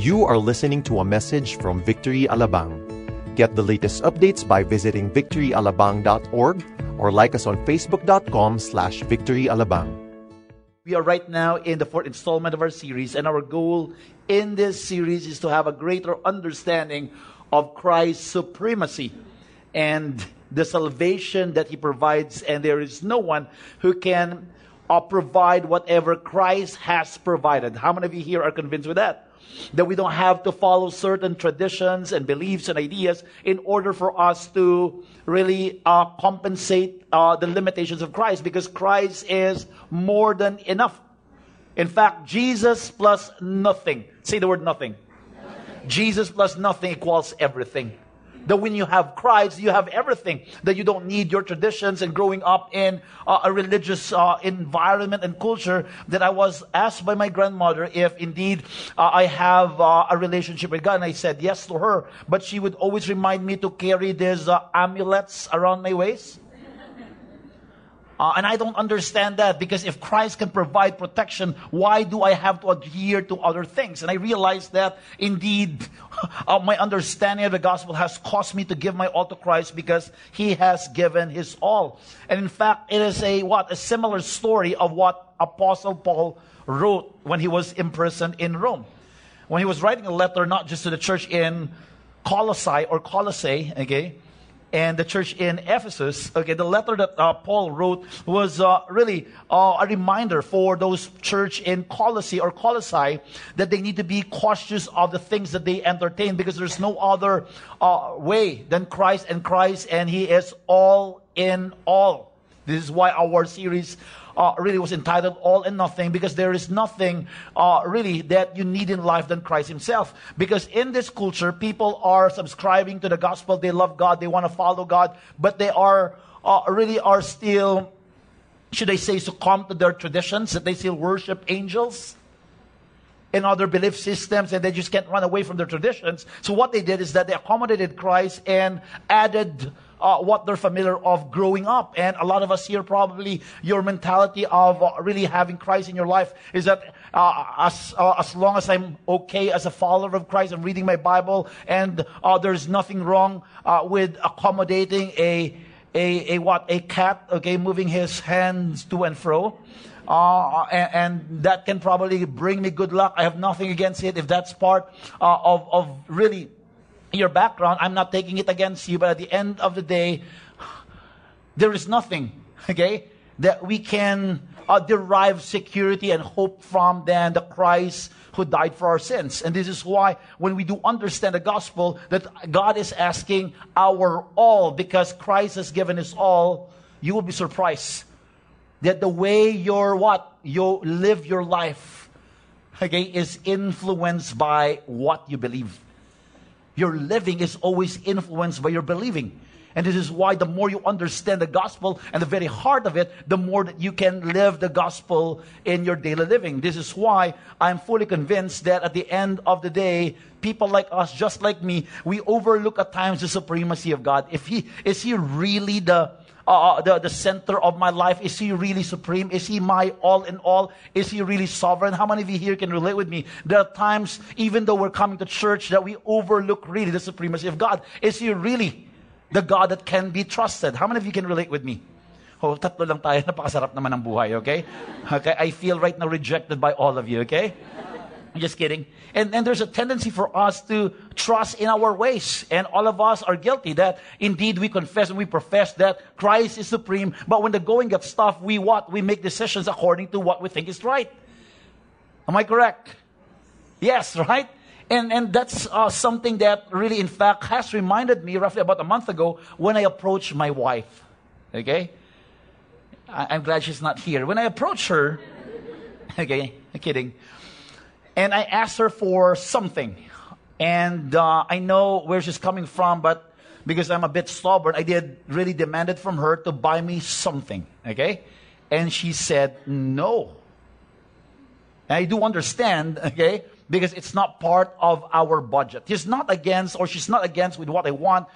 You are listening to a message from Victory Alabang. Get the latest updates by visiting victoryalabang.org or like us on facebook.com slash victoryalabang. We are right now in the fourth installment of our series, and our goal in this series is to have a greater understanding of Christ's supremacy and the salvation that He provides, and there is no one who can uh, provide whatever Christ has provided. How many of you here are convinced with that? That we don't have to follow certain traditions and beliefs and ideas in order for us to really uh, compensate uh, the limitations of Christ because Christ is more than enough. In fact, Jesus plus nothing. Say the word nothing. Jesus plus nothing equals everything. That when you have Christ, you have everything. That you don't need your traditions and growing up in uh, a religious uh, environment and culture. That I was asked by my grandmother if indeed uh, I have uh, a relationship with God. And I said yes to her. But she would always remind me to carry these uh, amulets around my waist. Uh, and I don't understand that because if Christ can provide protection, why do I have to adhere to other things? And I realized that indeed uh, my understanding of the gospel has caused me to give my all to Christ because he has given his all. And in fact, it is a what? A similar story of what Apostle Paul wrote when he was imprisoned in Rome. When he was writing a letter not just to the church in Colossae or Colossae, okay, and the church in Ephesus, okay, the letter that uh, Paul wrote was uh, really uh, a reminder for those church in Colossae or Colossae that they need to be cautious of the things that they entertain because there's no other uh, way than Christ and Christ, and He is all in all. This is why our series uh, really was entitled All and Nothing because there is nothing uh, really that you need in life than Christ Himself. Because in this culture, people are subscribing to the gospel. They love God. They want to follow God, but they are uh, really are still, should I say, succumb to their traditions that they still worship angels and other belief systems and they just can't run away from their traditions. So what they did is that they accommodated Christ and added uh, what they're familiar of growing up. And a lot of us here probably your mentality of uh, really having Christ in your life is that uh, as uh, as long as I'm okay as a follower of Christ, I'm reading my Bible, and uh, there's nothing wrong uh, with accommodating a a, a what a cat okay moving his hands to and fro. Uh, and, and, that can probably bring me good luck. I have nothing against it if that's part uh, of, of really your background. I'm not taking it against you, but at the end of the day, there is nothing, okay, that we can uh, derive security and hope from than the Christ who died for our sins. And this is why when we do understand the gospel, that God is asking our all because Christ has given us all, you will be surprised that the way your what you live your life okay is influenced by what you believe your living is always influenced by your believing. And this is why the more you understand the gospel and the very heart of it, the more that you can live the gospel in your daily living. This is why I'm fully convinced that at the end of the day, people like us, just like me, we overlook at times the supremacy of God. If He is He really the uh, uh, the, the center of my life? Is He really supreme? Is He my all in all? Is He really sovereign? How many of you here can relate with me? There are times, even though we're coming to church, that we overlook really the supremacy of God. Is He really the God that can be trusted? How many of you can relate with me? Oh, tatlo lang tayo. Napakasarap naman ang buhay, okay? Okay, I feel right now rejected by all of you, okay? I'm just kidding. And, and there's a tendency for us to trust in our ways. And all of us are guilty that indeed we confess and we profess that Christ is supreme. But when the going gets tough, we what? We make decisions according to what we think is right. Am I correct? Yes, right? And, and that's uh, something that really, in fact, has reminded me roughly about a month ago when I approached my wife. Okay? I, I'm glad she's not here. When I approached her, okay, I'm kidding and I asked her for something. And uh, I know where she's coming from, but because I'm a bit stubborn, I did really demanded from her to buy me something. Okay? And she said no. And I do understand, okay, because it's not part of our budget. He's not against, or she's not against with what I want.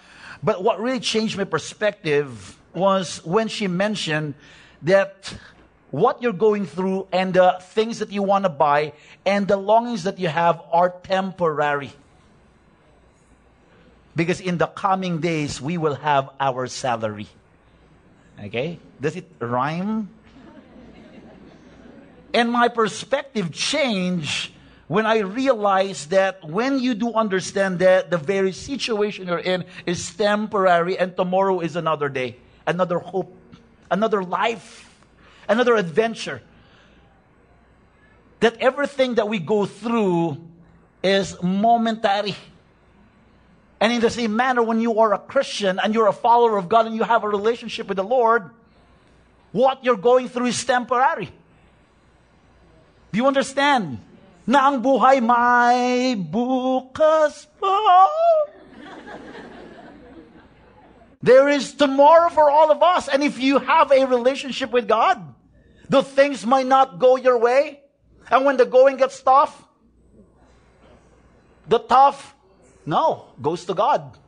But what really changed my perspective was when she mentioned that what you're going through and the things that you want to buy and the longings that you have are temporary. Because in the coming days, we will have our salary. Okay? Does it rhyme? And my perspective changed when I realized that when you do understand that the very situation you're in is temporary and tomorrow is another day, another hope, another life, another adventure. That everything that we go through is momentary. And in the same manner, when you are a Christian and you're a follower of God and you have a relationship with the Lord, what you're going through is temporary. Do you understand? na ang buhay may bukas pa. There is tomorrow for all of us. And if you have a relationship with God, the things might not go your way. And when the going gets tough, the tough, no, goes to God.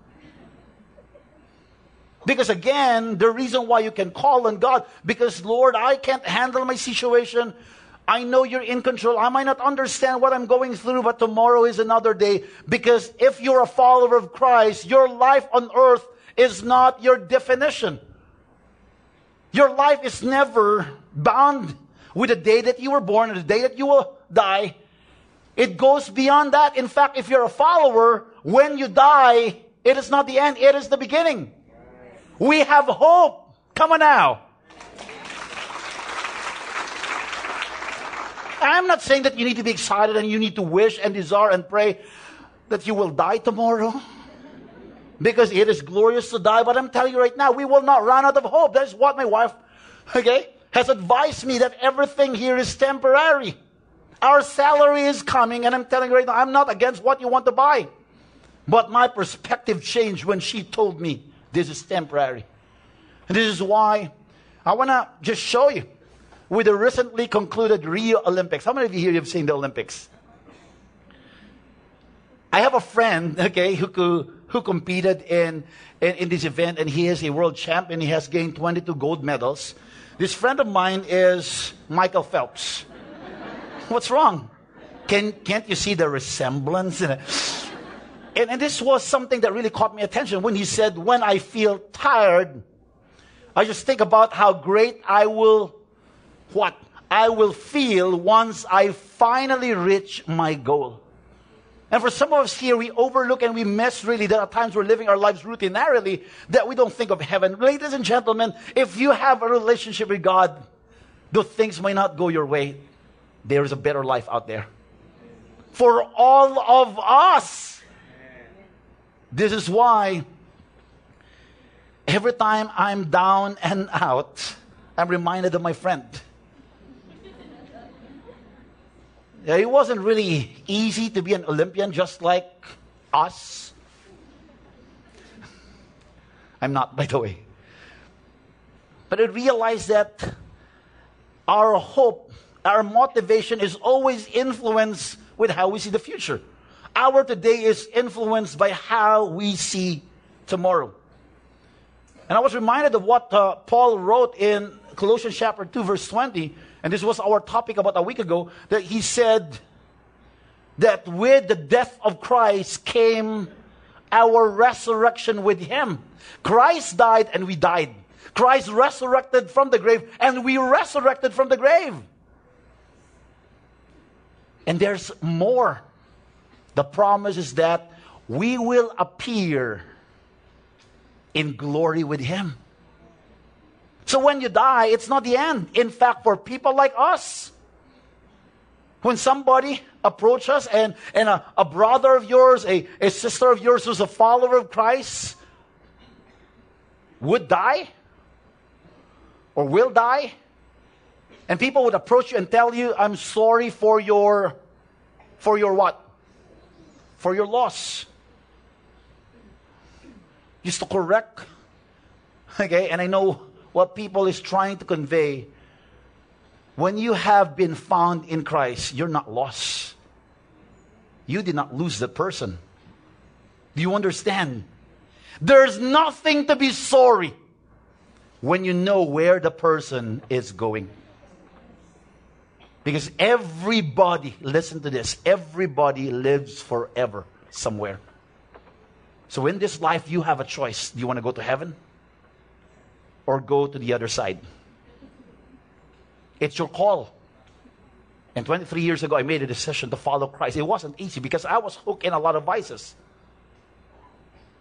Because again, the reason why you can call on God, because Lord, I can't handle my situation. I know you're in control. I might not understand what I'm going through, but tomorrow is another day. Because if you're a follower of Christ, your life on earth is not your definition. Your life is never bound with the day that you were born and the day that you will die. It goes beyond that. In fact, if you're a follower, when you die, it is not the end, it is the beginning. We have hope. Come on now. I'm not saying that you need to be excited and you need to wish and desire and pray that you will die tomorrow. Because it is glorious to die. But I'm telling you right now, we will not run out of hope. That is what my wife, okay, has advised me that everything here is temporary. Our salary is coming, and I'm telling you right now, I'm not against what you want to buy. But my perspective changed when she told me this is temporary. And this is why I want to just show you with the recently concluded Rio Olympics. How many of you here have seen the Olympics? I have a friend, okay, who, who competed in, in, in this event, and he is a world champion. He has gained 22 gold medals. This friend of mine is Michael Phelps. What's wrong? Can, can't you see the resemblance? In it? And, and this was something that really caught my attention when he said, When I feel tired, I just think about how great I will what I will feel once I finally reach my goal. And for some of us here, we overlook and we miss really that at times we're living our lives routinarily that we don't think of heaven. Ladies and gentlemen, if you have a relationship with God, though things may not go your way, there is a better life out there. For all of us. This is why every time I'm down and out, I'm reminded of my friend. It wasn't really easy to be an Olympian just like us. I'm not, by the way. But I realized that our hope, our motivation is always influenced with how we see the future. Our today is influenced by how we see tomorrow. And I was reminded of what uh, Paul wrote in Colossians chapter 2, verse 20 and this was our topic about a week ago, that he said that with the death of Christ came our resurrection with him. Christ died and we died. Christ resurrected from the grave and we resurrected from the grave. And there's more. The promise is that we will appear in glory with him. So when you die, it's not the end. In fact, for people like us, when somebody approaches us and, and a, a brother of yours, a, a sister of yours who's a follower of Christ would die or will die, and people would approach you and tell you, I'm sorry for your for your what? For your loss. Just to correct. Okay, and I know what people is trying to convey. When you have been found in Christ, you're not lost. You did not lose the person. Do you understand? There's nothing to be sorry when you know where the person is going. Because everybody, listen to this, everybody lives forever somewhere. So in this life, you have a choice. Do you want to go to heaven or go to the other side? It's your call. And 23 years ago, I made a decision to follow Christ. It wasn't easy because I was hooked in a lot of vices.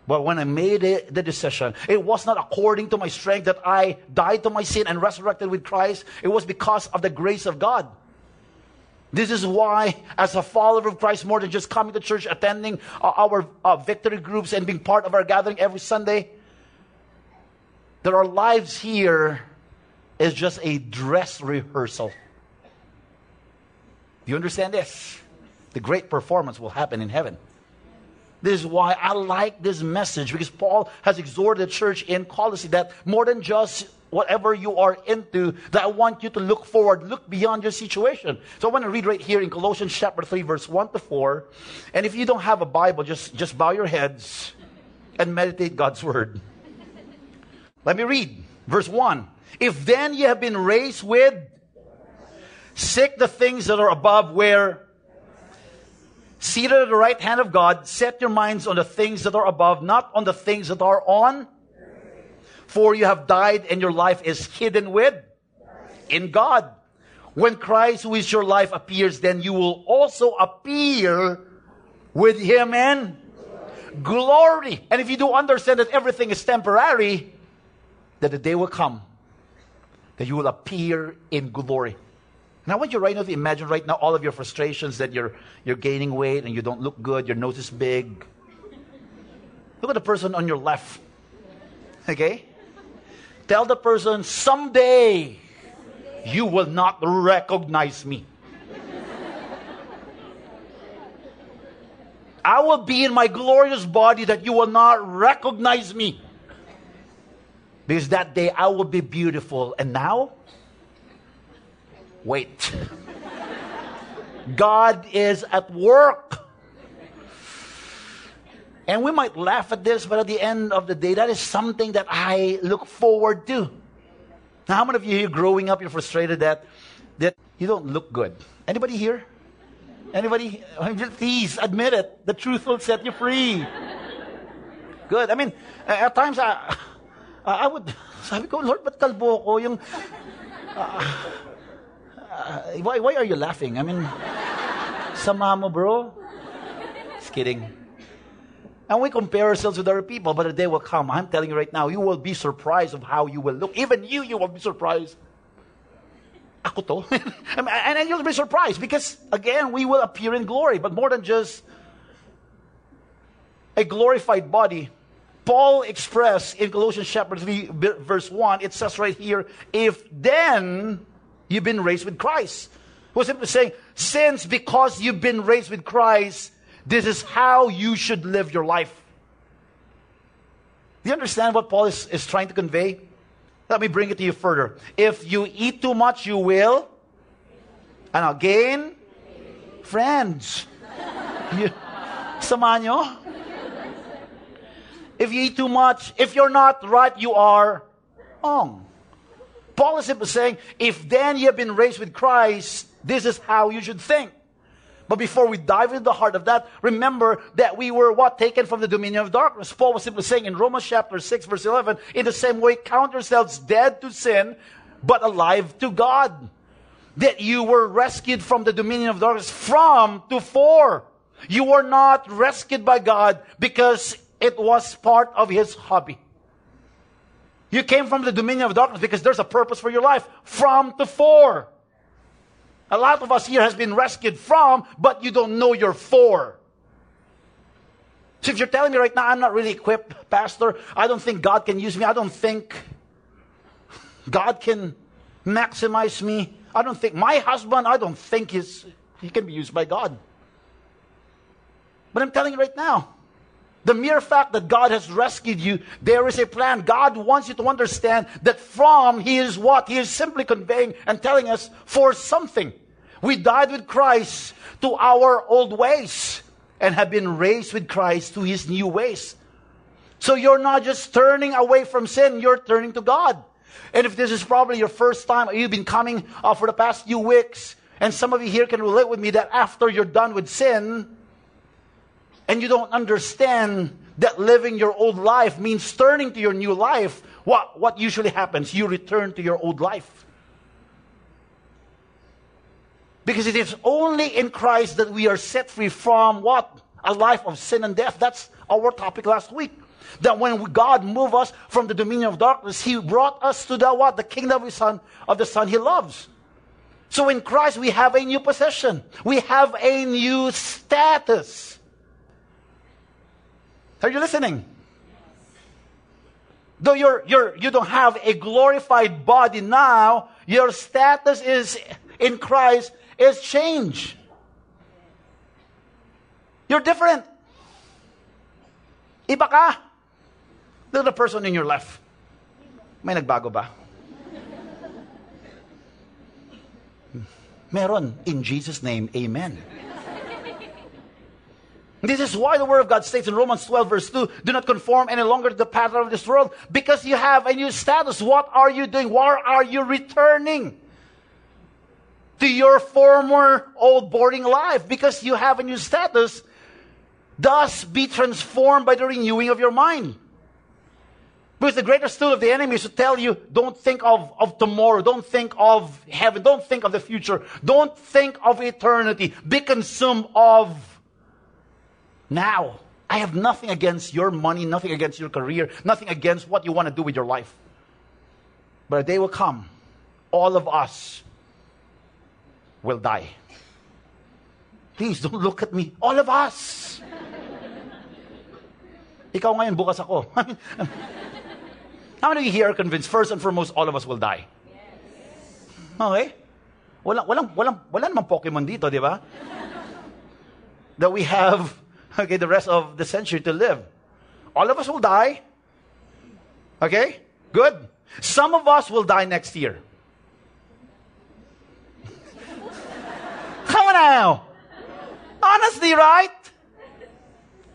But when I made it, the decision, it was not according to my strength that I died to my sin and resurrected with Christ. It was because of the grace of God. This is why, as a follower of Christ, more than just coming to church, attending uh, our uh, victory groups, and being part of our gathering every Sunday, that our lives here is just a dress rehearsal. Do you understand this? The great performance will happen in heaven. This is why I like this message because Paul has exhorted the church in Colossae that more than just whatever you are into, that I want you to look forward, look beyond your situation. So I want to read right here in Colossians chapter 3, verse 1 to 4. And if you don't have a Bible, just, just bow your heads and meditate God's word. Let me read verse 1. If then you have been raised with, seek the things that are above where seated at the right hand of God, set your minds on the things that are above, not on the things that are on. For you have died and your life is hidden with in God. When Christ, who is your life, appears, then you will also appear with him in glory. And if you do understand that everything is temporary, that the day will come that you will appear in glory. And I want you right now to imagine right now all of your frustrations that you're, you're gaining weight and you don't look good, your nose is big. Look at the person on your left. Okay? Tell the person, someday you will not recognize me. I will be in my glorious body that you will not recognize me. Because that day I will be beautiful. And now, wait. God is at work. And we might laugh at this, but at the end of the day, that is something that I look forward to. Now, how many of you here growing up, you're frustrated that, that you don't look good? Anybody here? Anybody? Please admit it. The truth will set you free. Good. I mean, at times I, I would, sabi ko, Lord, ba't kalbo ko? Yung, uh, uh, why, why are you laughing? I mean, sama mo, bro. Just kidding. And we compare ourselves with other people, but the day will come. I'm telling you right now, you will be surprised of how you will look. Even you, you will be surprised. Ako to. and then you'll be surprised because, again, we will appear in glory. But more than just a glorified body, Paul expressed in Colossians chapter 3, verse 1, it says right here, if then you've been raised with Christ. Was simply saying, since because you've been raised with Christ, this is how you should live your life. Do you understand what Paul is, is trying to convey? Let me bring it to you further. If you eat too much, you will. And again, friends. you, sama nyo? If you eat too much, if you're not right, you are wrong. Paul is simply saying, if then you have been raised with Christ, this is how you should think. But before we dive into the heart of that, remember that we were what? Taken from the dominion of darkness. Paul was simply saying in Romans chapter 6 verse 11, in the same way, count yourselves dead to sin, but alive to God. That you were rescued from the dominion of darkness from to for. You were not rescued by God because it was part of his hobby. You came from the dominion of darkness because there's a purpose for your life. From to for. A lot of us here has been rescued from, but you don't know you're for. So if you're telling me right now, I'm not really equipped, Pastor, I don't think God can use me, I don't think God can maximize me. I don't think my husband, I don't think he's, he can be used by God. But I'm telling you right now, the mere fact that God has rescued you, there is a plan. God wants you to understand that from He is what? He is simply conveying and telling us for something. We died with Christ to our old ways and have been raised with Christ to His new ways. So you're not just turning away from sin, you're turning to God. And if this is probably your first time, you've been coming uh, for the past few weeks, And some of you here can relate with me that after you're done with sin and you don't understand that living your old life means turning to your new life, what, what usually happens? You return to your old life. Because it is only in Christ that we are set free from what? A life of sin and death. That's our topic last week. That when God moved us from the dominion of darkness, He brought us to the what? The kingdom of His Son, of the Son He loves. So in Christ, we have a new possession. We have a new status. Are you listening? Though you're, you're, you don't have a glorified body now, your status is in Christ is changed. You're different. Iba ka. Look at the person in your left. May nagbago ba? Meron. In Jesus' name, amen. This is why the Word of God states in Romans 12, verse 2 do not conform any longer to the pattern of this world because you have a new status. What are you doing? Why are you returning to your former old boring life? Because you have a new status. Thus, be transformed by the renewing of your mind. Because the greatest tool of the enemy is to tell you, don't think of, of tomorrow. Don't think of heaven. Don't think of the future. Don't think of eternity. Be consumed of now. I have nothing against your money, nothing against your career, nothing against what you want to do with your life. But a day will come, all of us will die. Please don't look at me. All of us. Ikaw ngayon, bukas ako. How many of you here are convinced, first and foremost, all of us will die? Okay? Eh? Walang, walang, walang, wala namang Pokemon dito, di ba? That we have, okay, the rest of the century to live. All of us will die. Okay? Good. Some of us will die next year. Come on now. Honestly, right?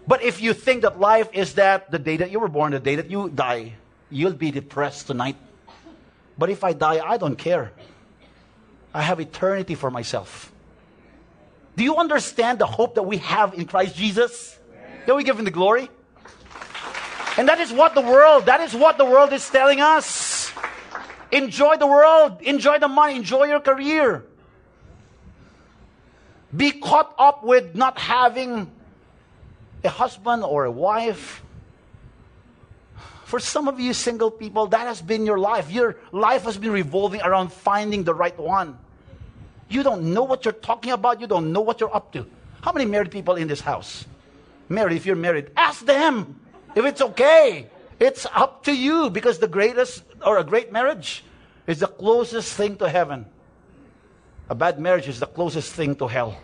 But if you think that life is that the day that you were born, the day that you die, you'll be depressed tonight. But if I die, I don't care. I have eternity for myself. Do you understand the hope that we have in Christ Jesus? Can we give him the glory? And that is what the world, that is what the world is telling us. Enjoy the world, enjoy the money, enjoy your career. Be caught up with not having a husband or a wife. For some of you single people, that has been your life. Your life has been revolving around finding the right one. You don't know what you're talking about. You don't know what you're up to. How many married people in this house? Married, if you're married, ask them if it's okay. It's up to you because the greatest or a great marriage is the closest thing to heaven. A bad marriage is the closest thing to hell.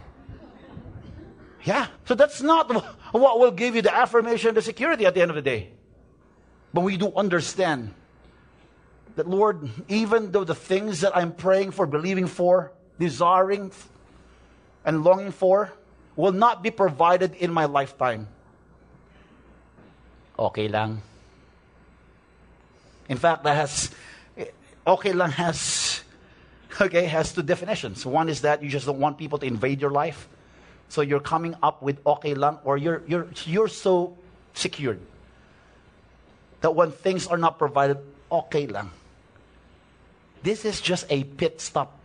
Yeah. So that's not what will give you the affirmation, the security at the end of the day. But we do understand that, Lord, even though the things that I'm praying for, believing for, desiring, and longing for will not be provided in my lifetime, okay lang. In fact, that has, okay lang has, okay, has two definitions. One is that you just don't want people to invade your life. So you're coming up with okay lang, or you're, you're, you're so secured that when things are not provided, okay lang. This is just a pit stop,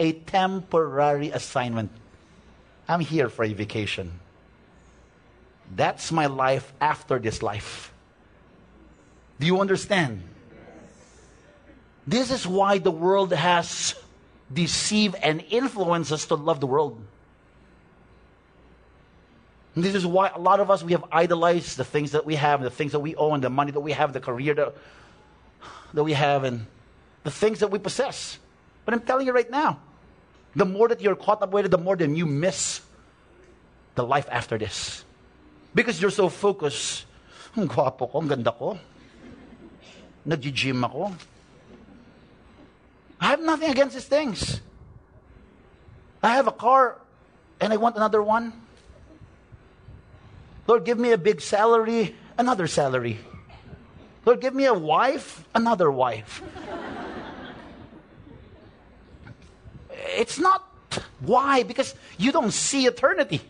a temporary assignment. I'm here for a vacation. That's my life after this life. Do you understand? This is why the world has deceived and influenced us to love the world. And this is why a lot of us, we have idolized the things that we have, the things that we own, the money that we have, the career that, that we have, and the things that we possess. But I'm telling you right now, the more that you're caught up with it, the more that you miss the life after this. Because you're so focused, ang ko, ang ganda ko, nag-gym ako. I have nothing against these things. I have a car and I want another one. Lord, give me a big salary, another salary. Lord, give me a wife, another wife. It's not Why? Because you don't see eternity.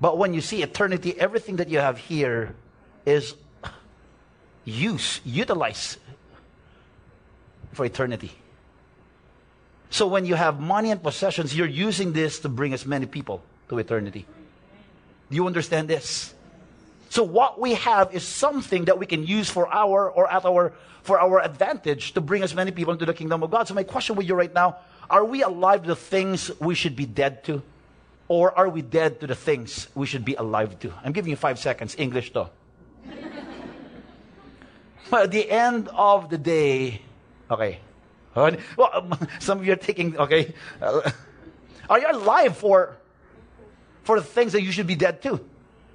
But when you see eternity, everything that you have here is use, utilize for eternity. So when you have money and possessions, you're using this to bring as many people to eternity. Do you understand this? So what we have is something that we can use for our or at our for our advantage to bring as many people into the kingdom of God. So my question with you right now, are we alive to the things we should be dead to? Or are we dead to the things we should be alive to? I'm giving you five seconds, English though. but at the end of the day, okay. Well, some of you are taking, okay. Are you alive for, for the things that you should be dead to?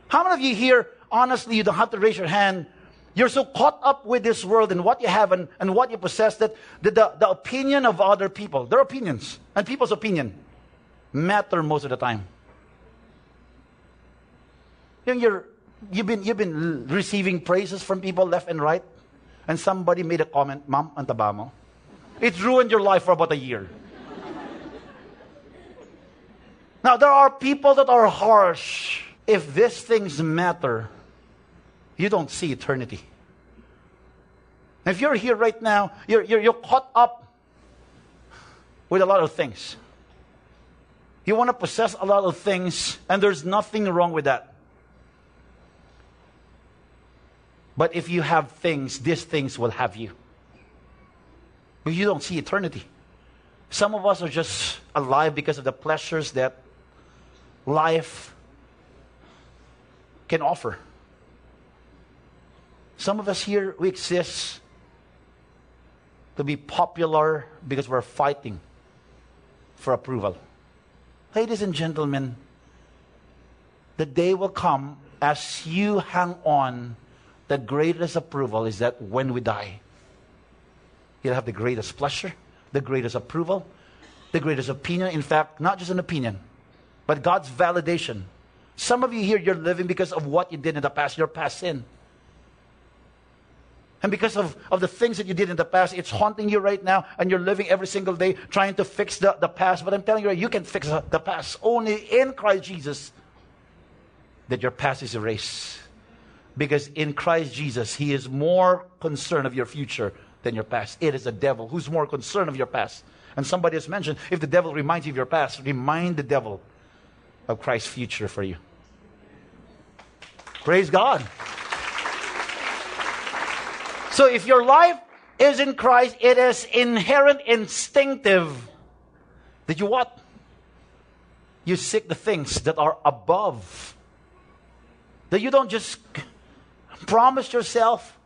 How many of you here, honestly, you don't have to raise your hand you're so caught up with this world and what you have and, and what you possess that the, the, the opinion of other people, their opinions, and people's opinion matter most of the time. You're, you've, been, you've been receiving praises from people left and right, and somebody made a comment, Ma'am, ang taba mo. It ruined your life for about a year. now, there are people that are harsh. If these things matter, you don't see eternity. If you're here right now, you're, you're, you're caught up with a lot of things. You want to possess a lot of things, and there's nothing wrong with that. But if you have things, these things will have you. But you don't see eternity. Some of us are just alive because of the pleasures that life can offer. Some of us here, we exist to be popular because we're fighting for approval. Ladies and gentlemen, the day will come as you hang on, the greatest approval is that when we die, you'll have the greatest pleasure, the greatest approval, the greatest opinion. In fact, not just an opinion, but God's validation. Some of you here, you're living because of what you did in the past, your past sin. And because of, of the things that you did in the past, it's haunting you right now, and you're living every single day trying to fix the, the past. But I'm telling you, you can fix the past only in Christ Jesus that your past is erased. Because in Christ Jesus, He is more concerned of your future than your past. It is the devil who's more concerned of your past. And somebody has mentioned if the devil reminds you of your past, remind the devil of Christ's future for you. Praise God. So if your life is in Christ, it is inherent, instinctive that you what? You seek the things that are above. That you don't just promise yourself,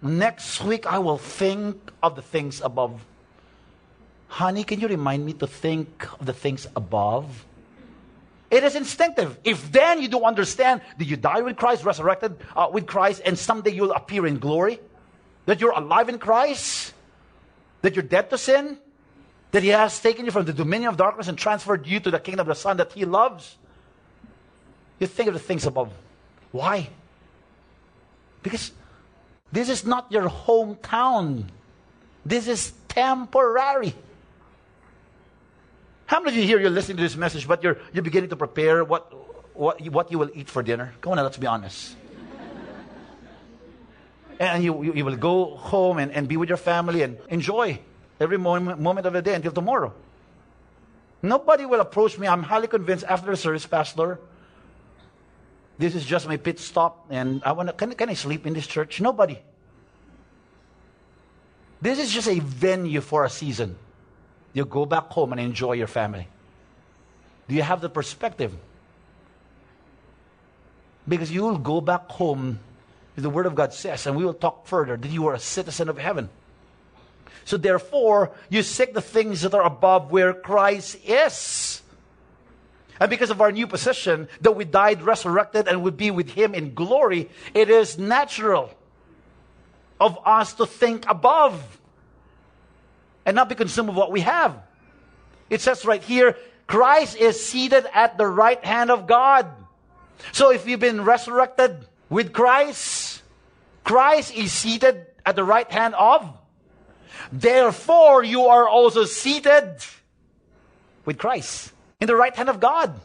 next week I will think of the things above. Honey, can you remind me to think of the things above? It is instinctive. If then you don't understand that you die with Christ, resurrected uh, with Christ, and someday you'll appear in glory, that you're alive in Christ, that you're dead to sin, that He has taken you from the dominion of darkness and transferred you to the kingdom of the Son that He loves, you think of the things above. Why? Because this is not your hometown. This is temporary. How many of you here you're listening to this message, but you're you're beginning to prepare what what what you will eat for dinner? Come on, now, let's be honest and you, you, will go home and, and be with your family and enjoy every moment, moment of the day until tomorrow. Nobody will approach me. I'm highly convinced after the service, Pastor. This is just my pit stop, and I want to. Can, can I sleep in this church? Nobody. This is just a venue for a season. You go back home and enjoy your family. Do you have the perspective? Because you will go back home the Word of God says, and we will talk further, that you are a citizen of heaven. So therefore, you seek the things that are above where Christ is. And because of our new position, that we died, resurrected, and would be with Him in glory, it is natural of us to think above and not be consumed with what we have. It says right here, Christ is seated at the right hand of God. So if you've been resurrected with Christ, Christ is seated at the right hand of. Therefore, you are also seated with Christ in the right hand of God.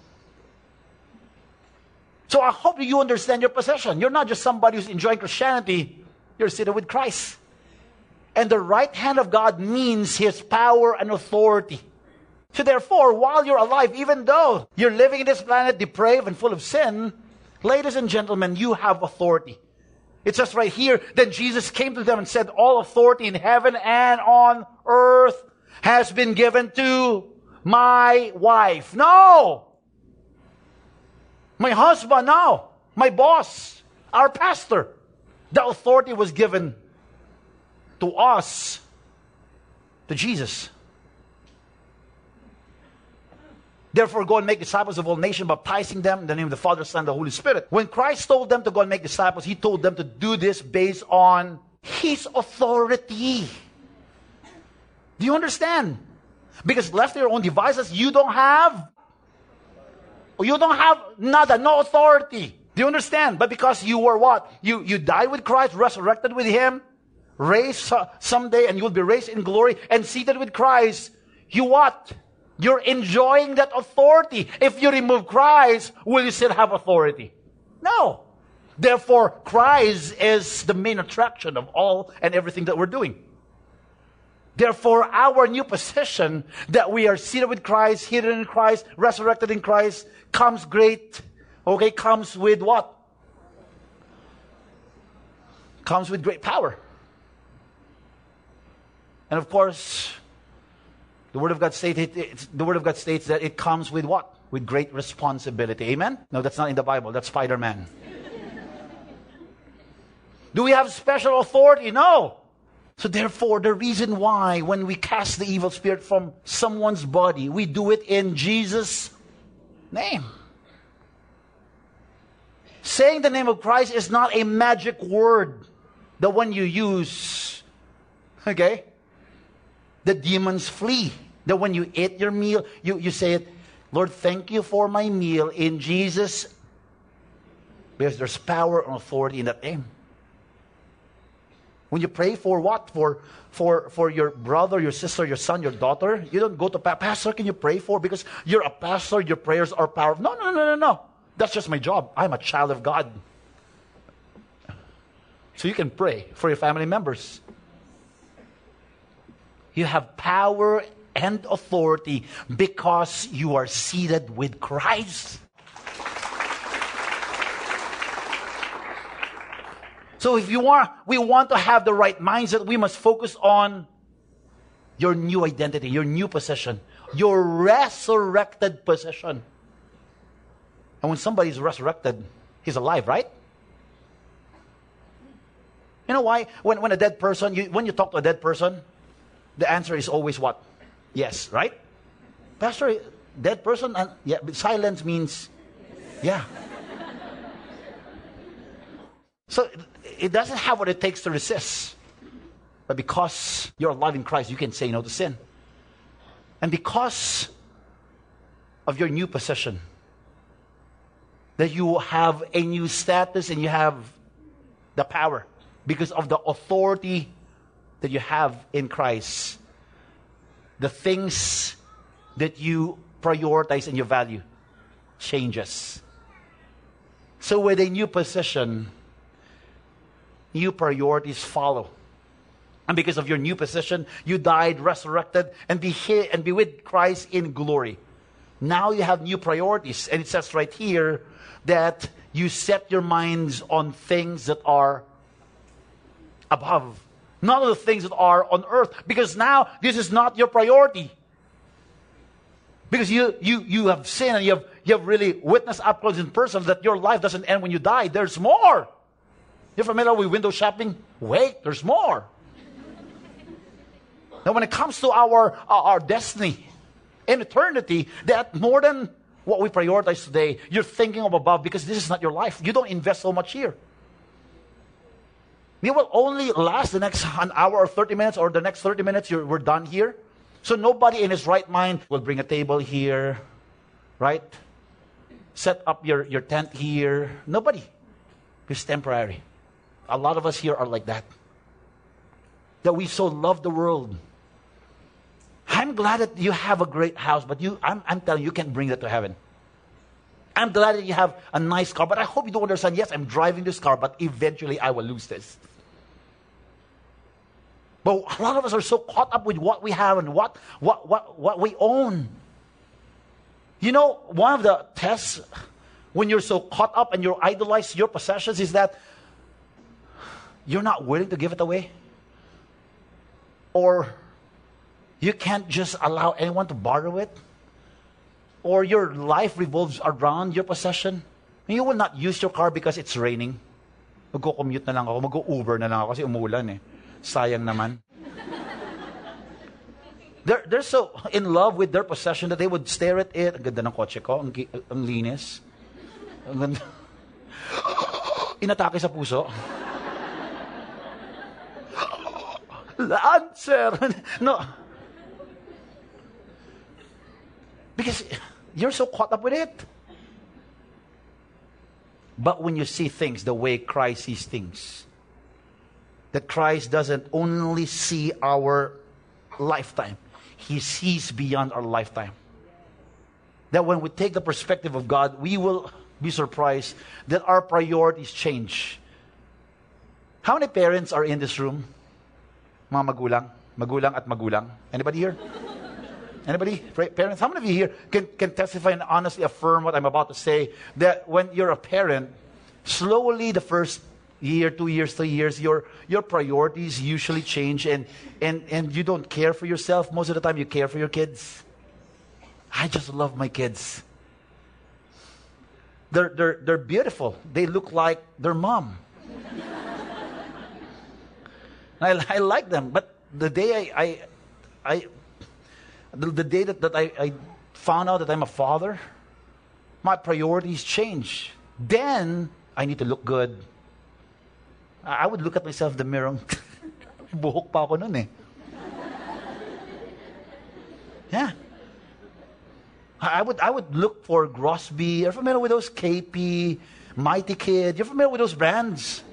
So I hope you understand your position. You're not just somebody who's enjoying Christianity, you're seated with Christ. And the right hand of God means his power and authority. So therefore, while you're alive, even though you're living in this planet depraved and full of sin, ladies and gentlemen, you have authority. It says right here, then Jesus came to them and said, all authority in heaven and on earth has been given to my wife. No! My husband, no. My boss, our pastor. The authority was given to us, to Jesus. Therefore, go and make disciples of all nations, baptizing them in the name of the Father, Son, and the Holy Spirit. When Christ told them to go and make disciples, He told them to do this based on His authority. Do you understand? Because left to your own devices, you don't have, you don't have nada, no authority. Do you understand? But because you were what? You, you died with Christ, resurrected with Him, raised someday, and you will be raised in glory, and seated with Christ, you what? You're enjoying that authority. If you remove Christ, will you still have authority? No. Therefore, Christ is the main attraction of all and everything that we're doing. Therefore, our new position that we are seated with Christ, hidden in Christ, resurrected in Christ, comes great, okay, comes with what? Comes with great power. And of course, the Word of God states, it, the Word of God states that it comes with what? With great responsibility. Amen? No, that's not in the Bible. That's Spider Man. Do we have special authority? No. So therefore, the reason why when we cast the evil spirit from someone's body, we do it in Jesus' name. Saying the name of Christ is not a magic word, the one you use. Okay? The demons flee. That when you eat your meal, you, you say it, Lord, thank you for my meal in Jesus. Because there's power and authority in that name. When you pray for what? For for for your brother, your sister, your son, your daughter, you don't go to pastor. Can you pray for? Because you're a pastor, your prayers are powerful. No, no, no, no, no. That's just my job. I'm a child of God. So you can pray for your family members. You have power and authority because you are seated with Christ. So if you want, we want to have the right mindset, we must focus on your new identity, your new position, your resurrected position. And when somebody's resurrected, he's alive, right? You know why? When, when a dead person, you, when you talk to a dead person, the answer is always what? Yes, right? Pastor, dead person, and yeah, silence means yeah. so it doesn't have what it takes to resist. But because you're alive in Christ, you can say no to sin. And because of your new position, that you have a new status and you have the power because of the authority that you have in Christ, the things that you prioritize and you value changes. So, with a new position, new priorities follow. And because of your new position, you died, resurrected, and be here and be with Christ in glory. Now you have new priorities. And it says right here that you set your minds on things that are above None of the things that are on earth. Because now this is not your priority. Because you, you, you have sinned and you have, you have really witnessed up close in person that your life doesn't end when you die. There's more. You're familiar with window shopping? Wait, there's more. now, when it comes to our, our destiny in eternity, that more than what we prioritize today, you're thinking of above because this is not your life. You don't invest so much here. We will only last the next an hour or 30 minutes, or the next 30 minutes, we're done here. So nobody in his right mind will bring a table here, right? Set up your, your tent here. Nobody. It's temporary. A lot of us here are like that. That we so love the world. I'm glad that you have a great house, but you, I'm, I'm telling you, you can't bring that to heaven. I'm glad that you have a nice car, but I hope you don't understand. Yes, I'm driving this car, but eventually I will lose this. But a lot of us are so caught up with what we have and what, what, what, what we own. You know, one of the tests when you're so caught up and you idolize your possessions is that you're not willing to give it away. Or you can't just allow anyone to borrow it. Or your life revolves around your possession. You will not use your car because it's raining. Mag-commute na lang ako, mag-Uber na lang ako kasi umulan eh. Sayang naman. They're, they're so in love with their possession that they would stare at it. Ang ganda ng kotse ko, ang, ang linis. Ang ganda. Inatake sa puso. Lancer! no. Because you're so caught up with it. But when you see things the way Christ sees things, that Christ doesn't only see our lifetime, He sees beyond our lifetime. That when we take the perspective of God, we will be surprised that our priorities change. How many parents are in this room? Mga magulang? Magulang at magulang? Anybody here? Anybody? Parents? How many of you here can, can testify and honestly affirm what I'm about to say? That when you're a parent, slowly the first year, two years, three years, your, your priorities usually change and, and, and you don't care for yourself. Most of the time, you care for your kids. I just love my kids. They're, they're, they're beautiful. They look like their mom. I, I like them. But the day I, I, I the, the day that, that I, I found out that I'm a father, my priorities change. Then I need to look good. I would look at myself in the mirror. Buhok pa ako nun eh. Yeah. I would, I would look for Grosby. You're familiar with those KP, Mighty Kid. You're familiar with those brands.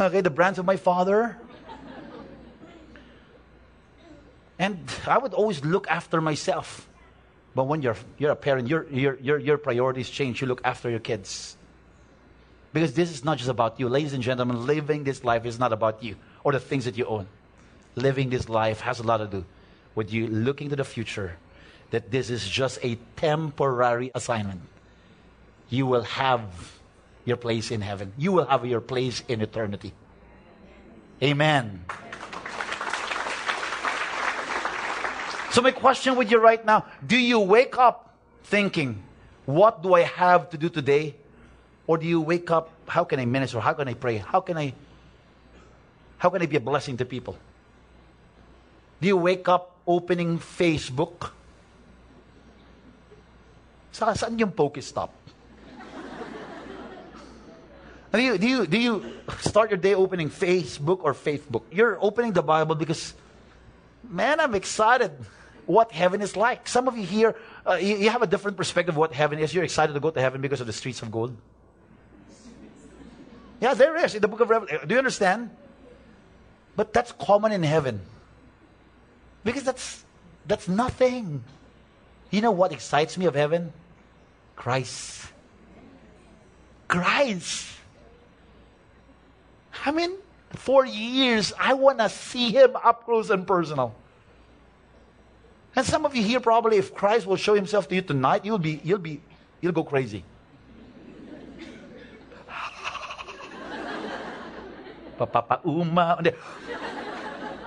Okay, the brands of my father. And I would always look after myself. But when you're, you're a parent, your, your, your, your priorities change. You look after your kids. Because this is not just about you. Ladies and gentlemen, living this life is not about you or the things that you own. Living this life has a lot to do with you looking to the future that this is just a temporary assignment. You will have your place in heaven, you will have your place in eternity. Amen. So, my question with you right now do you wake up thinking, what do I have to do today? Or do you wake up, how can I minister? How can I pray? How can I how can I be a blessing to people? Do you wake up opening Facebook? Sa saan yung focus stop? Do you, do, you, do you start your day opening Facebook or Facebook? You're opening the Bible because, man, I'm excited what heaven is like. Some of you here, uh, you, you have a different perspective of what heaven is. You're excited to go to heaven because of the streets of gold. Yeah, there is in the book of Revelation. Do you understand? But that's common in heaven. Because that's that's nothing. You know what excites me of heaven? Christ. Christ. I mean, for years, I want to see him up close and personal. And some of you here probably, if Christ will show himself to you tonight, you'll be, you'll be, you'll go crazy. Papapauma.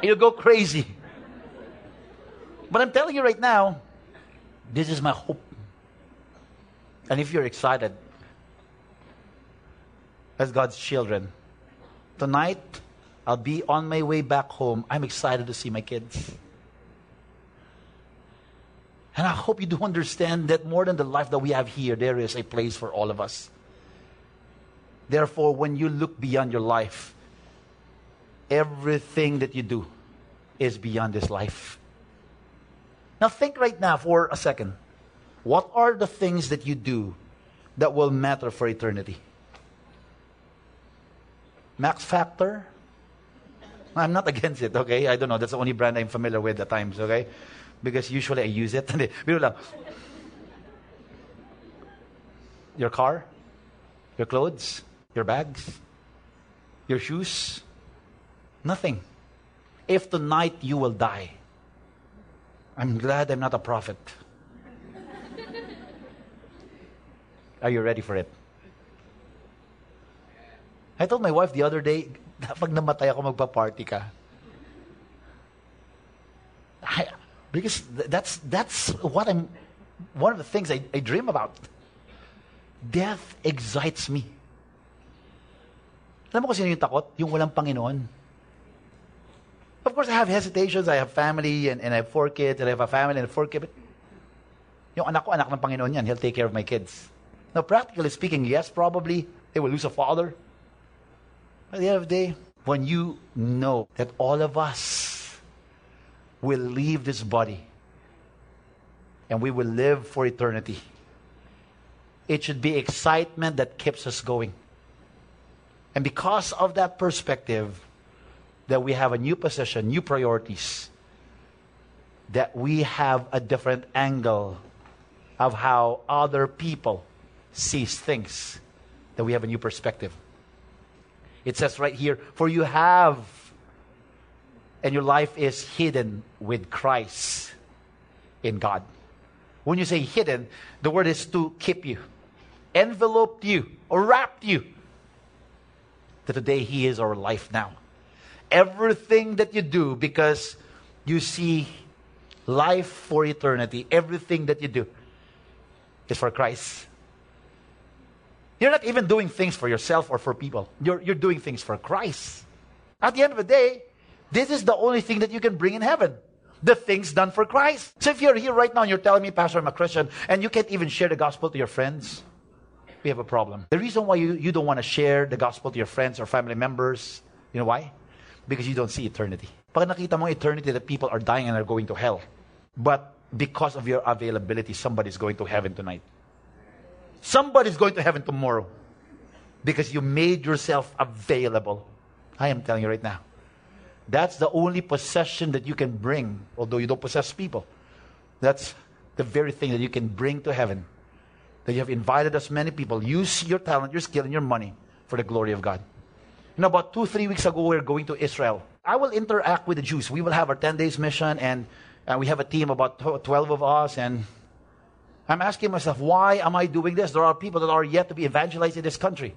You'll go crazy. But I'm telling you right now, this is my hope. And if you're excited, as God's children, tonight I'll be on my way back home. I'm excited to see my kids. And I hope you do understand that more than the life that we have here, there is a place for all of us. Therefore, when you look beyond your life, everything that you do is beyond this life. Now, think right now for a second. What are the things that you do that will matter for eternity? Max Factor? I'm not against it, okay? I don't know. That's the only brand I'm familiar with at times, okay? Because usually I use it. Your car, your clothes, your bags, your shoes, nothing. If tonight you will die, I'm glad I'm not a prophet. Are you ready for it? I told my wife the other day, pag namatay ako, magpa-party ka. I, because that's, that's what I'm, one of the things I, I dream about. Death excites me. Alam mo kung sino yung takot? Yung walang Panginoon. Of course, I have hesitations. I have family and, and I have four kids and I have a family and four kids. But yung anak ko, anak ng Panginoon yan. He'll take care of my kids. Now, practically speaking, yes, probably they will lose a father. At the end of the day, when you know that all of us will leave this body and we will live for eternity, it should be excitement that keeps us going. And because of that perspective, that we have a new position, new priorities, that we have a different angle of how other people sees things, that we have a new perspective. It says right here, for you have, and your life is hidden with Christ in God. When you say hidden, the word is to keep you, enveloped you, or wrapped you. That today He is our life now. Everything that you do, because you see life for eternity, everything that you do is for Christ. You're not even doing things for yourself or for people. You're, you're doing things for Christ. At the end of the day, this is the only thing that you can bring in heaven. The things done for Christ. So if you're here right now and you're telling me, Pastor, I'm a Christian, and you can't even share the gospel to your friends, we have a problem. The reason why you, you don't want to share the gospel to your friends or family members, you know why? Because you don't see eternity. Pag nakita mo eternity that people are dying and are going to hell. But because of your availability, somebody's going to heaven tonight. Somebody's going to heaven tomorrow because you made yourself available. I am telling you right now. That's the only possession that you can bring, although you don't possess people. That's the very thing that you can bring to heaven. That you have invited as many people. Use your talent, your skill, and your money for the glory of God. Know, about two, three weeks ago, we are going to Israel. I will interact with the Jews. We will have our 10 days mission, and, and we have a team, about 12 of us, and I'm asking myself, why am I doing this? There are people that are yet to be evangelized in this country.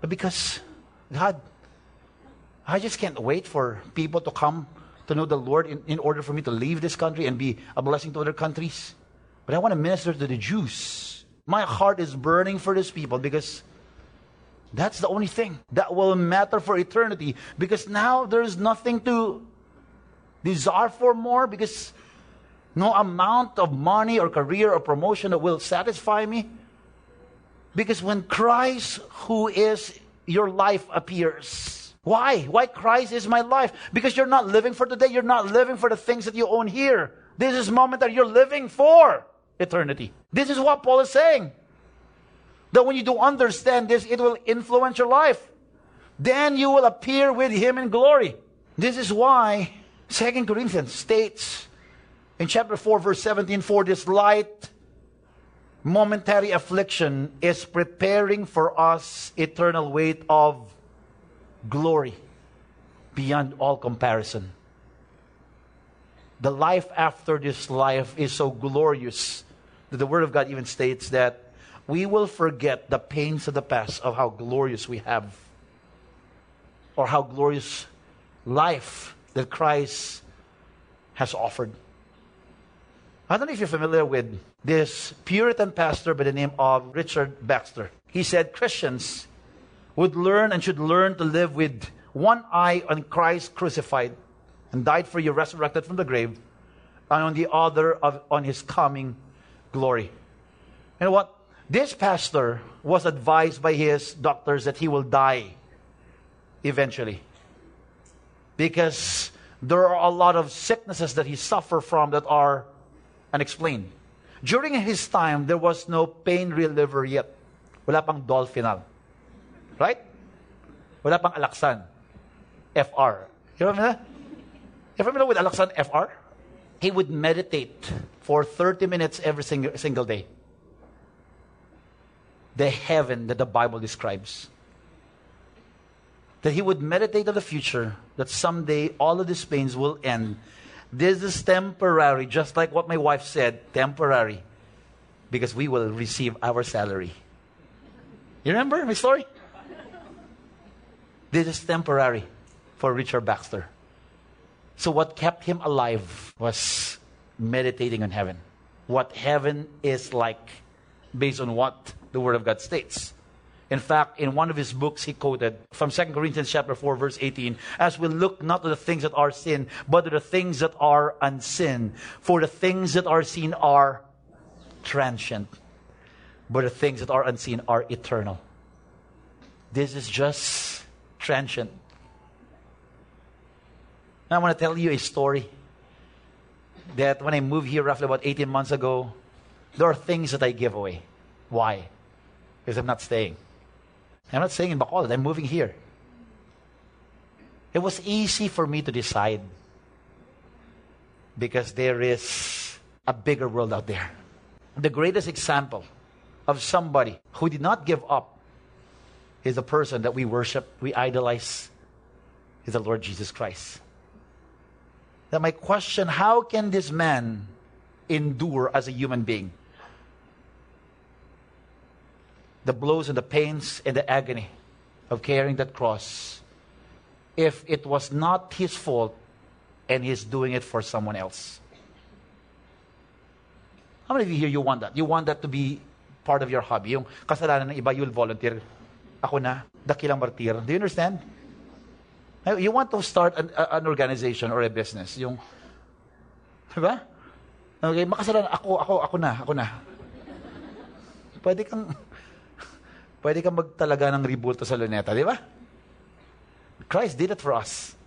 But because, God, I just can't wait for people to come to know the Lord in, in order for me to leave this country and be a blessing to other countries. But I want to minister to the Jews. My heart is burning for these people because that's the only thing that will matter for eternity. Because now there's nothing to desire for more because no amount of money or career or promotion will satisfy me. Because when Christ, who is your life, appears, why? Why Christ is my life? Because you're not living for today. You're not living for the things that you own here. This is moment that you're living for eternity. This is what Paul is saying. That when you do understand this, it will influence your life. Then you will appear with him in glory. This is why Second Corinthians states in chapter 4, verse 17, for this light momentary affliction is preparing for us eternal weight of glory beyond all comparison. The life after this life is so glorious that the Word of God even states that we will forget the pains of the past of how glorious we have or how glorious life that Christ has offered. I don't know if you're familiar with this Puritan pastor by the name of Richard Baxter. He said Christians would learn and should learn to live with one eye on Christ crucified and died for you, resurrected from the grave, and on the other of, on his coming glory. You know what? This pastor was advised by his doctors that he will die eventually. Because there are a lot of sicknesses that he suffered from that are unexplained. During his time, there was no pain reliever yet. Wala pang Dolfenal. Right? Wala pang Alaxan. FR. You familiar? You familiar with Alaxan FR? He would meditate for 30 minutes every single, single day. The heaven that the Bible describes. That he would meditate on the future, that someday all of these pains will end. This is temporary, just like what my wife said temporary, because we will receive our salary. You remember my story? This is temporary for Richard Baxter. So, what kept him alive was meditating on heaven. What heaven is like, based on what the Word of God states. In fact, in one of his books, he quoted from 2 Corinthians chapter 4, verse 18, as we look not to the things that are sin, but to the things that are unseen. For the things that are seen are transient, but the things that are unseen are eternal. This is just transient. Now, I want to tell you a story that when I moved here roughly about 18 months ago, there are things that I give away. Why? Because I'm not staying. I'm not staying in Bacolod. I'm moving here. It was easy for me to decide because there is a bigger world out there. The greatest example of somebody who did not give up is the person that we worship, we idolize, is the Lord Jesus Christ. That my question, how can this man endure as a human being? The blows and the pains and the agony of carrying that cross if it was not his fault and he's doing it for someone else. How many of you here you want that? You want that to be part of your hobby. Yung kasalanan ng iba, you'll volunteer. Ako na, dakilang martir. Do you understand? You want to start an, an organization or a business. Yung, di ba? Okay, makasalanan, ako, ako, ako na, ako na. Pwede kang, pwede kang magtalaga ng ribulto sa luneta, di ba? Christ did it for us.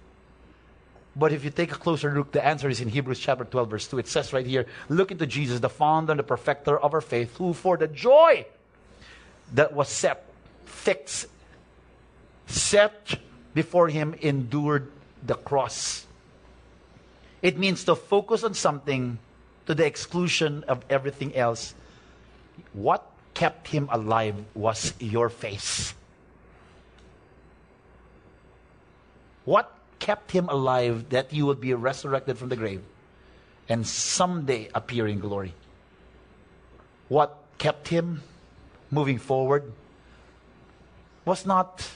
But if you take a closer look, the answer is in Hebrews chapter 12, verse 2. It says right here, Look into Jesus, the founder and the perfecter of our faith, who for the joy that was set, fixed, set before him, endured the cross. It means to focus on something to the exclusion of everything else. What kept him alive was your face. What kept him alive that you would be resurrected from the grave and someday appear in glory? What kept him moving forward was not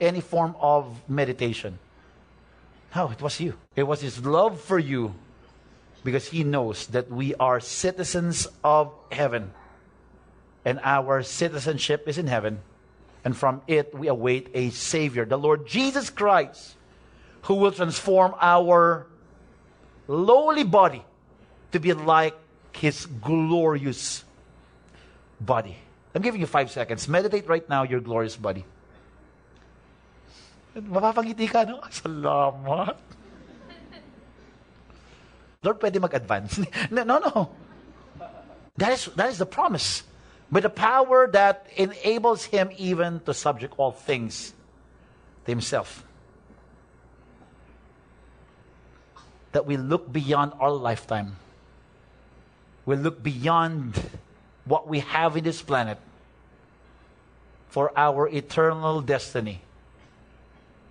any form of meditation. No, it was you. It was his love for you because he knows that we are citizens of heaven and our citizenship is in heaven and from it we await a Savior, the Lord Jesus Christ, who will transform our lowly body to be like His glorious body. I'm giving you five seconds. Meditate right now your glorious body. Mapapangiti ka, no? Salamat. Lord, pwede mag-advance. no, no, no. That is, that is the promise. But the power that enables him even to subject all things to himself. That we look beyond our lifetime. We look beyond what we have in this planet for our eternal destiny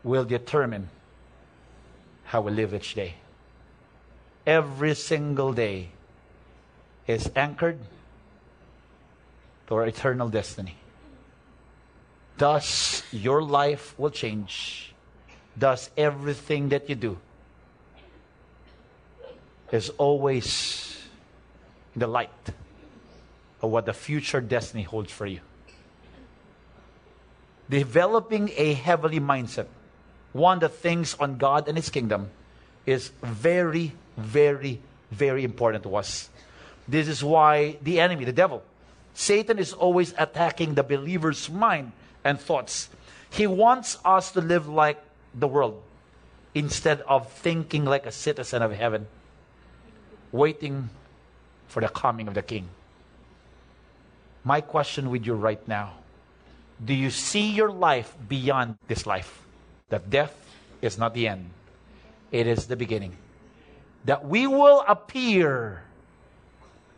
will determine how we live each day. Every single day is anchored to our eternal destiny. Thus, your life will change. Thus, everything that you do is always in the light of what the future destiny holds for you. Developing a heavenly mindset, one that thinks on God and His kingdom, is very, very, very important to us. This is why the enemy, the devil, Satan is always attacking the believer's mind and thoughts. He wants us to live like the world instead of thinking like a citizen of heaven, waiting for the coming of the king. My question with you right now do you see your life beyond this life? That death is not the end, it is the beginning. That we will appear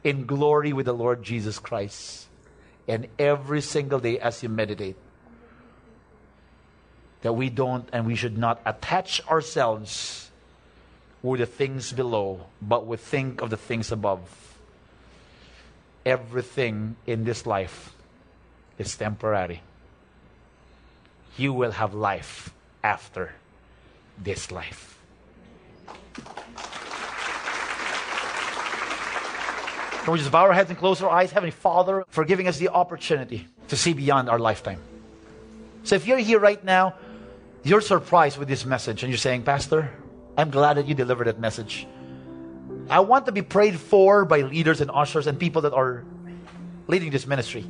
in glory with the Lord Jesus Christ. And every single day as you meditate, that we don't and we should not attach ourselves with the things below, but we think of the things above. Everything in this life is temporary. You will have life after this life. Can we just bow our heads and close our eyes? Heavenly Father, for giving us the opportunity to see beyond our lifetime. So if you're here right now, you're surprised with this message and you're saying, Pastor, I'm glad that you delivered that message. I want to be prayed for by leaders and ushers and people that are leading this ministry.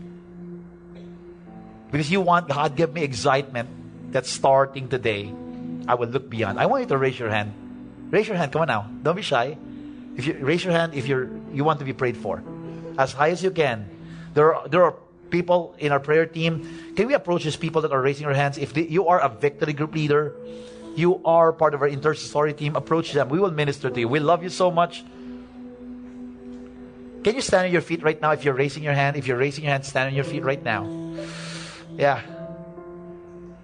Because you want God give me excitement that starting today, I will look beyond. I want you to raise your hand. Raise your hand. Come on now. Don't be shy. If you raise your hand if you're you want to be prayed for. As high as you can. There are, there are people in our prayer team. Can we approach these people that are raising their hands? If they, you are a victory group leader, you are part of our intercessory team, approach them. We will minister to you. We love you so much. Can you stand on your feet right now if you're raising your hand? If you're raising your hand, stand on your feet right now. Yeah.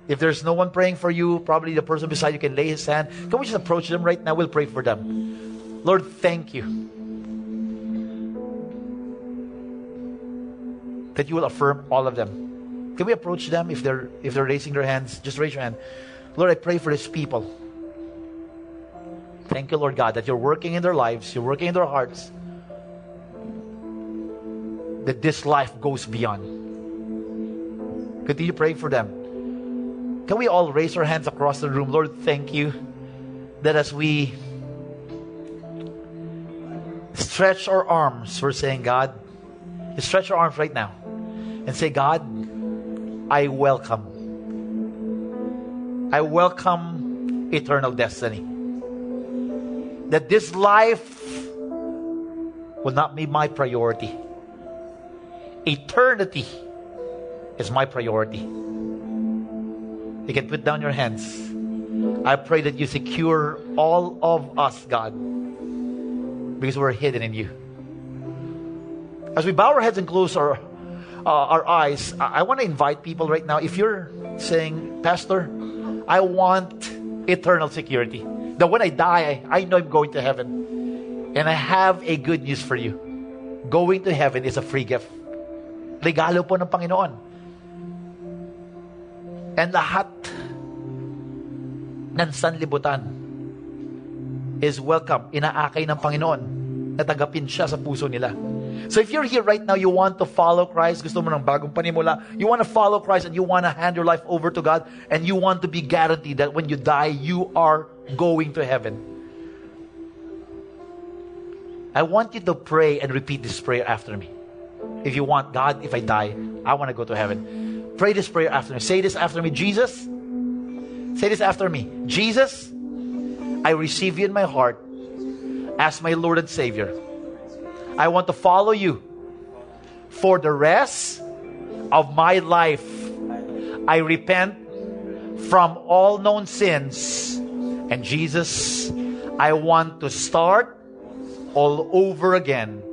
If there's no one praying for you, probably the person beside you can lay his hand. Can we just approach them right now? We'll pray for them. Lord, thank you that you will affirm all of them. Can we approach them if they're if they're raising their hands? Just raise your hand. Lord, I pray for these people. Thank you, Lord God, that you're working in their lives, you're working in their hearts. That this life goes beyond. Continue praying for them. Can we all raise our hands across the room? Lord, thank you that as we stretch our arms, we're saying, God, stretch your arms right now and say, God, I welcome. I welcome eternal destiny. That this life will not be my priority. Eternity is my priority. You can put down your hands. I pray that you secure all of us, God, because we're hidden in you. As we bow our heads and close our uh, our eyes, I, I want to invite people right now. If you're saying, Pastor, I want eternal security. That when I die, I, I know I'm going to heaven. And I have a good news for you. Going to heaven is a free gift. Regalo po ng Panginoon. And lahat ng sanlibutan is welcome. Inaakay ng Panginoon. Natagapin siya sa puso nila. So if you're here right now, you want to follow Christ, gusto mo ng bagong panimula, you want to follow Christ and you want to hand your life over to God and you want to be guaranteed that when you die, you are going to heaven. I want you to pray and repeat this prayer after me. If you want, God, if I die, I want to go to heaven. Pray this prayer after me. Say this after me. Jesus, say this after me. Jesus, I receive you in my heart as my Lord and Savior. I want to follow you for the rest of my life. I repent from all known sins. And Jesus, I want to start all over again